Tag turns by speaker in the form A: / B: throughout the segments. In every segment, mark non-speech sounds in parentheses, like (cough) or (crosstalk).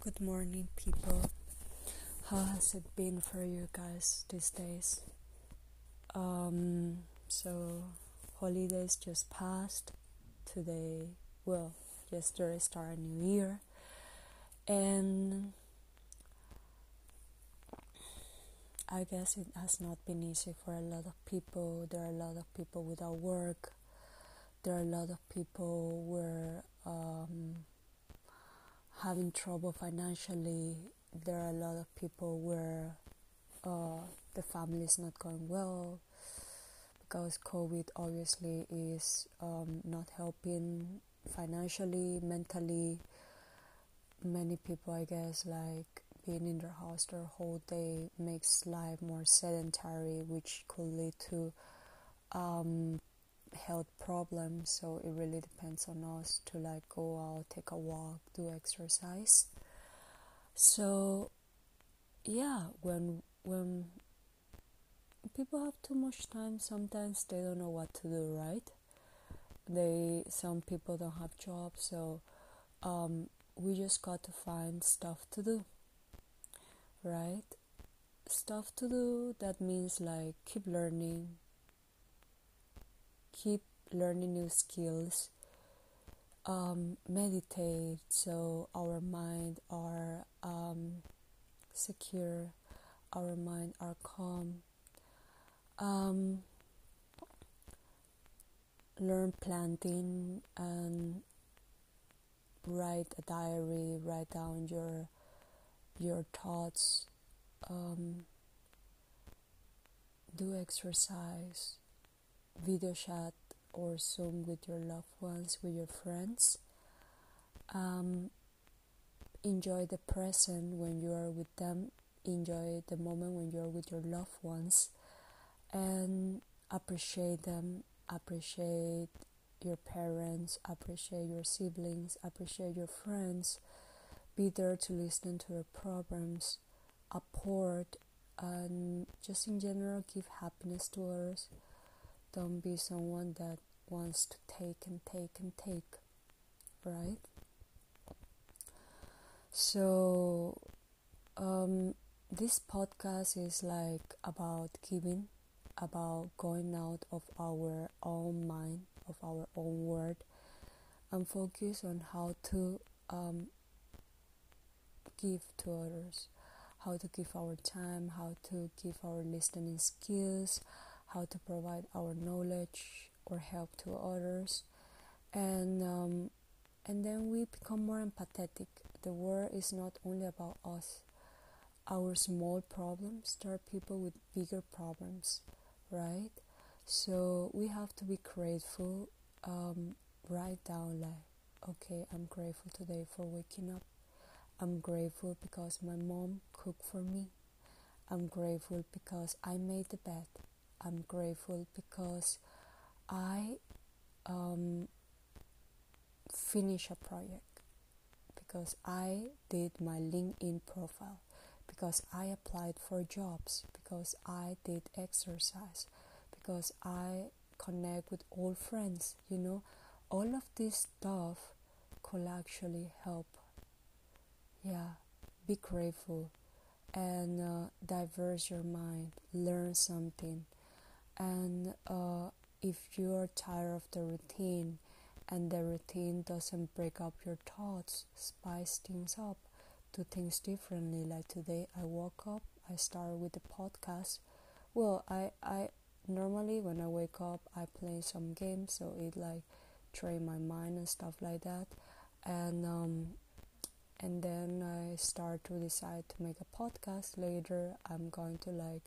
A: Good morning, people. How has it been for you guys these days? Um, so, holidays just passed. Today, well, yesterday started new year, and I guess it has not been easy for a lot of people. There are a lot of people without work. There are a lot of people where um, having trouble financially. There are a lot of people where uh, the family is not going well because COVID obviously is um, not helping financially, mentally. Many people, I guess, like being in their house their whole day makes life more sedentary, which could lead to um, health problems so it really depends on us to like go out take a walk do exercise. So yeah when when people have too much time sometimes they don't know what to do right? They some people don't have jobs so um, we just got to find stuff to do right? Stuff to do that means like keep learning keep learning new skills um, meditate so our mind are um, secure our mind are calm. Um, learn planting and write a diary write down your your thoughts um, do exercise video chat or Zoom with your loved ones, with your friends. Um, enjoy the present when you are with them, enjoy the moment when you are with your loved ones, and appreciate them, appreciate your parents, appreciate your siblings, appreciate your friends. Be there to listen to their problems, support, and just in general give happiness to others. Don't be someone that wants to take and take and take, right? So, um, this podcast is like about giving, about going out of our own mind, of our own word, and focus on how to um, give to others, how to give our time, how to give our listening skills how to provide our knowledge or help to others. And um, and then we become more empathetic. The world is not only about us. Our small problems are people with bigger problems right? So we have to be grateful um, write down like okay i'm grateful today for waking up. I'm grateful because my mom cooked for me. I'm grateful because i made the bed I'm grateful because I um, finish a project because I did my LinkedIn profile because I applied for jobs because I did exercise because I connect with old friends you know. All of this stuff could actually help yeah be grateful and uh, diverse your mind learn something and uh, if you are tired of the routine and the routine doesn't break up your thoughts spice things up do things differently. Like today i woke up i started with the podcast. Well i i normally when i wake up i play some games so it like train my mind and stuff like that. And um and then i start to decide to make a podcast. Later i'm going to like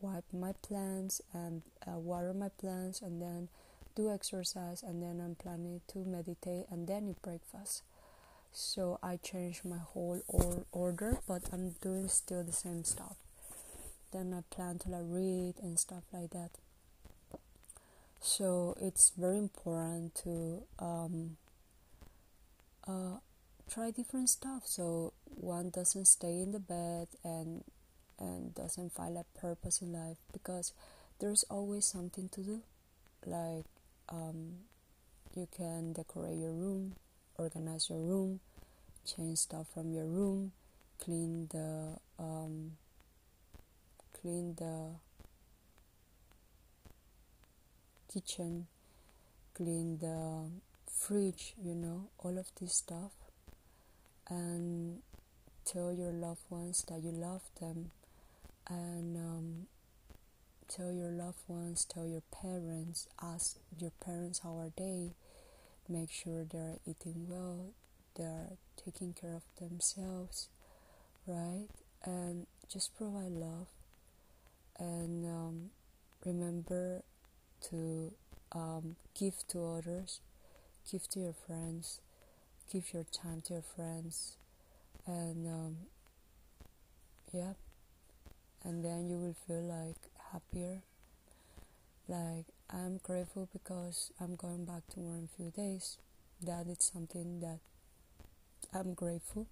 A: wipe my plants and uh, water my plants and then do exercise and then I'm planning to meditate and then eat breakfast. So I changed my whole or- order, but I'm doing still the same stuff. Then I plan to like read and stuff like that. So it's very important to um, uh, try different stuff. So one doesn't stay in the bed and and doesn't find a purpose in life because there's always something to do. Like um, you can decorate your room organize your room change stuff from your room clean the um, clean the kitchen clean the fridge you know all of this stuff and tell your loved ones that you love them and um, tell your loved ones tell your parents ask your parents how are they make sure they're eating well they're taking care of themselves right? And just provide love. And um, remember to um, give to others give to your friends give your time to your friends. And um, yeah and then you will feel like happier like i'm grateful because i'm going back to work in a few days that is something that i'm grateful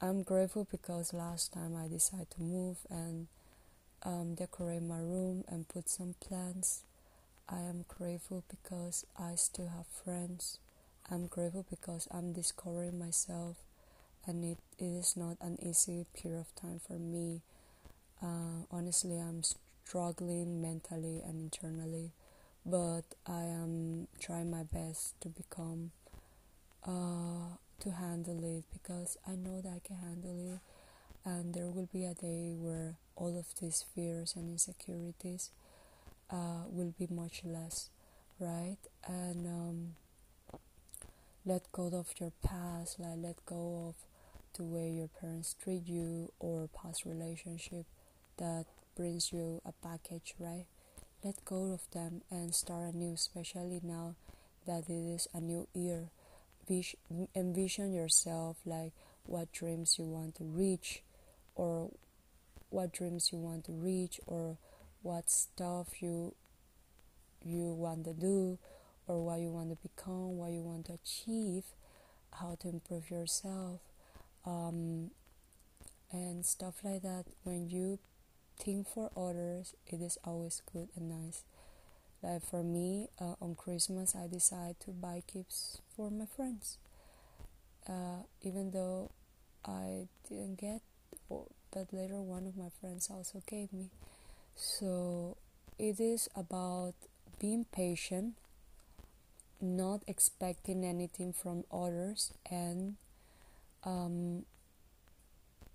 A: i'm grateful because last time i decided to move and um, decorate my room and put some plants I am grateful because I still have friends. I'm grateful because I'm discovering myself, and it, it is not an easy period of time for me. Uh, honestly, I'm struggling mentally and internally, but I am trying my best to become, uh, to handle it because I know that I can handle it, and there will be a day where all of these fears and insecurities uh, will be much less, right? And um, let go of your past, like let go of the way your parents treat you or past relationship that brings you a package, right? Let go of them and start anew, especially now that it is a new year. Envision yourself like what dreams you want to reach, or what dreams you want to reach, or what stuff you you want to do or what you want to become, what you want to achieve, how to improve yourself, um, and stuff like that. When you think for others, it is always good and nice. Like for me, uh, on Christmas, I decided to buy gifts for my friends. Uh, even though I didn't get, but later one of my friends also gave me. So it is about being patient, not expecting anything from others, and um,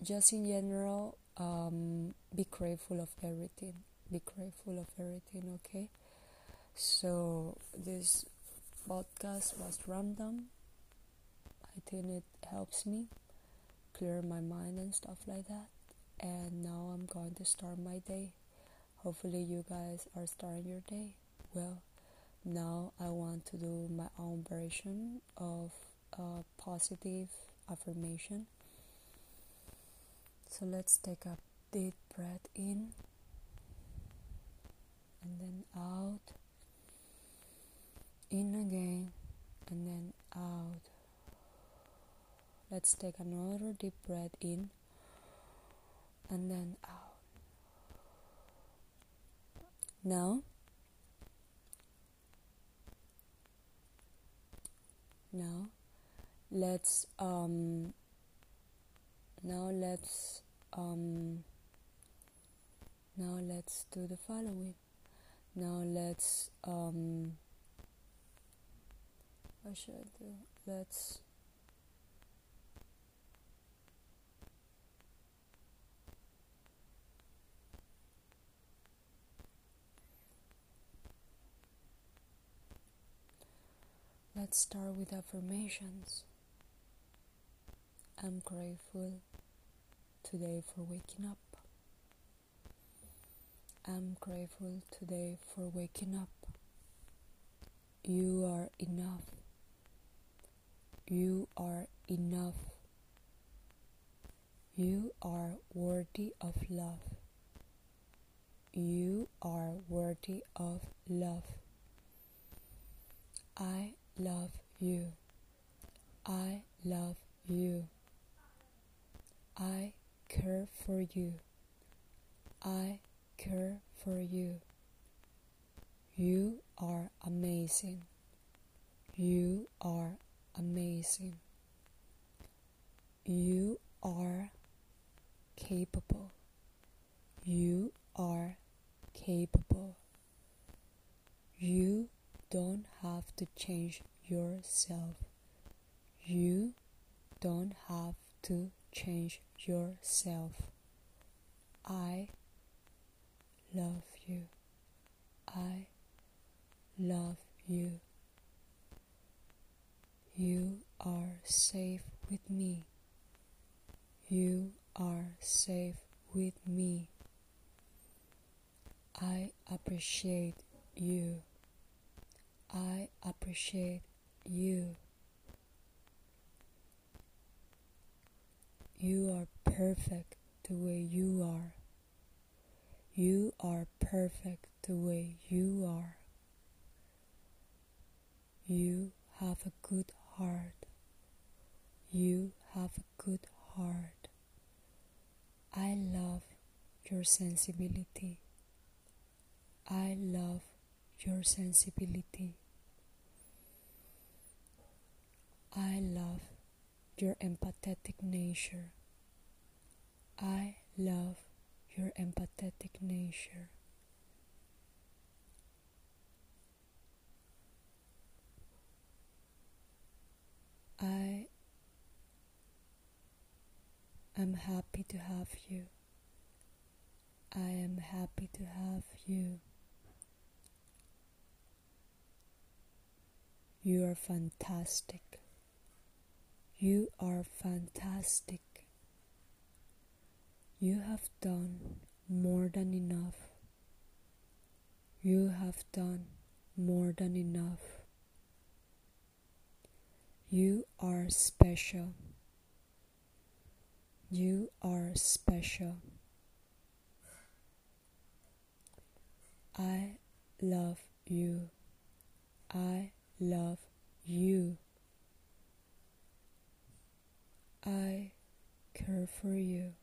A: just in general, um, be grateful of everything. Be grateful of everything, okay? So this podcast was random. I think it helps me clear my mind and stuff like that. And now I'm going to start my day. Hopefully, you guys are starting your day well. Now, I want to do my own version of a positive affirmation. So, let's take a deep breath in and then out, in again, and then out. Let's take another deep breath in and then out. Now, now let's um now let's um now let's do the following. Now let's um what should I do? Let's Let's start with affirmations. I'm grateful today for waking up. I'm grateful today for waking up. You are enough. You are enough. You are worthy of love. You are worthy of love. I love you. I love you. I care for you. I care for you. You are amazing. You are amazing. You are capable. You are capable. You don't have to change yourself. You don't have to change yourself. I love you. I love you. You are safe with me. You are safe with me. I appreciate you. I appreciate you. You are perfect the way you are. You are perfect the way you are. You have a good heart. You have a good heart. I love your sensibility. I love your sensibility. I love your empathetic nature. I love your empathetic nature. I am happy to have you. I am happy to have you. You are fantastic. You are fantastic. You have done more than enough. You have done more than enough. You are special. You are special. I love you. I love you. I care for you.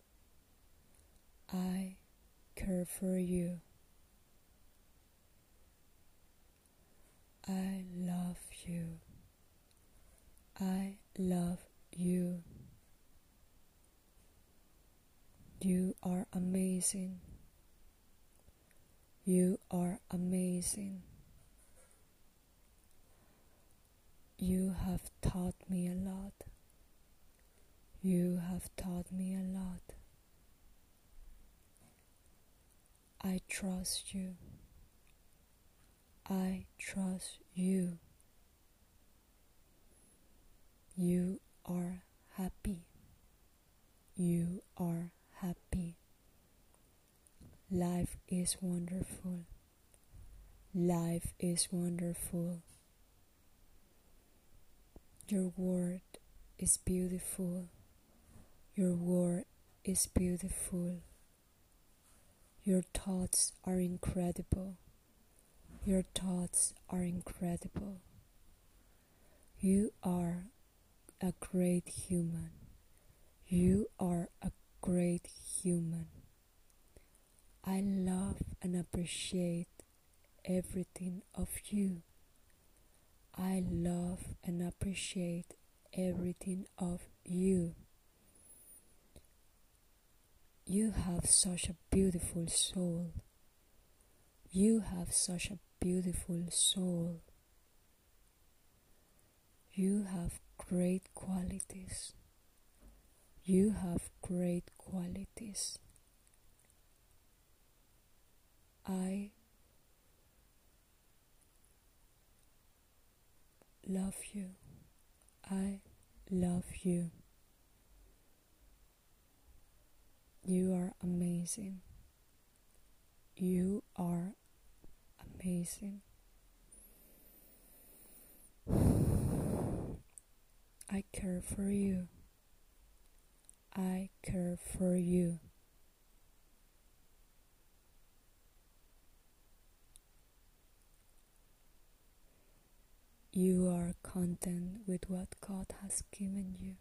A: I care for you. I love you. I love you. You are amazing. You are amazing. You have taught me a lot. You have taught me a lot. I trust you. I trust you. You are happy. You are happy. Life is wonderful. Life is wonderful. Your word is beautiful. Your word is beautiful. Your thoughts are incredible. Your thoughts are incredible. You are a great human. You are a great human. I love and appreciate everything of you. I love and appreciate everything of you. You have such a beautiful soul. You have such a beautiful soul. You have great qualities. You have great qualities. I love you. I love you. You are amazing. You are amazing. (sighs) I care for you. I care for you. You are content with what God has given you.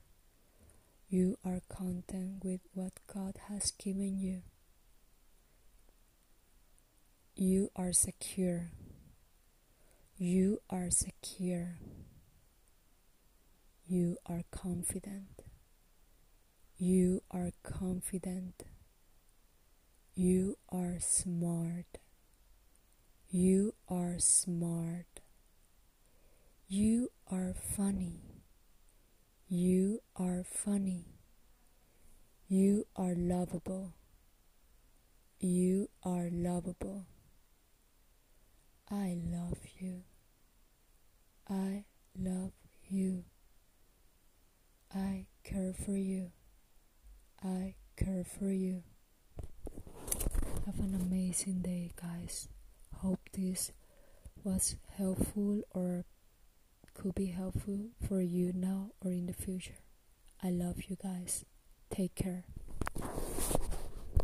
A: You are content with what God has given you. You are secure. You are secure. You are confident. You are confident. You are smart. You are smart. You are funny. You are funny. You are lovable. You are lovable. I love you. I love you. I care for you. I care for you. Have an amazing day, guys. Hope this was helpful or could be helpful for you now or in the future. I love you guys. Take care.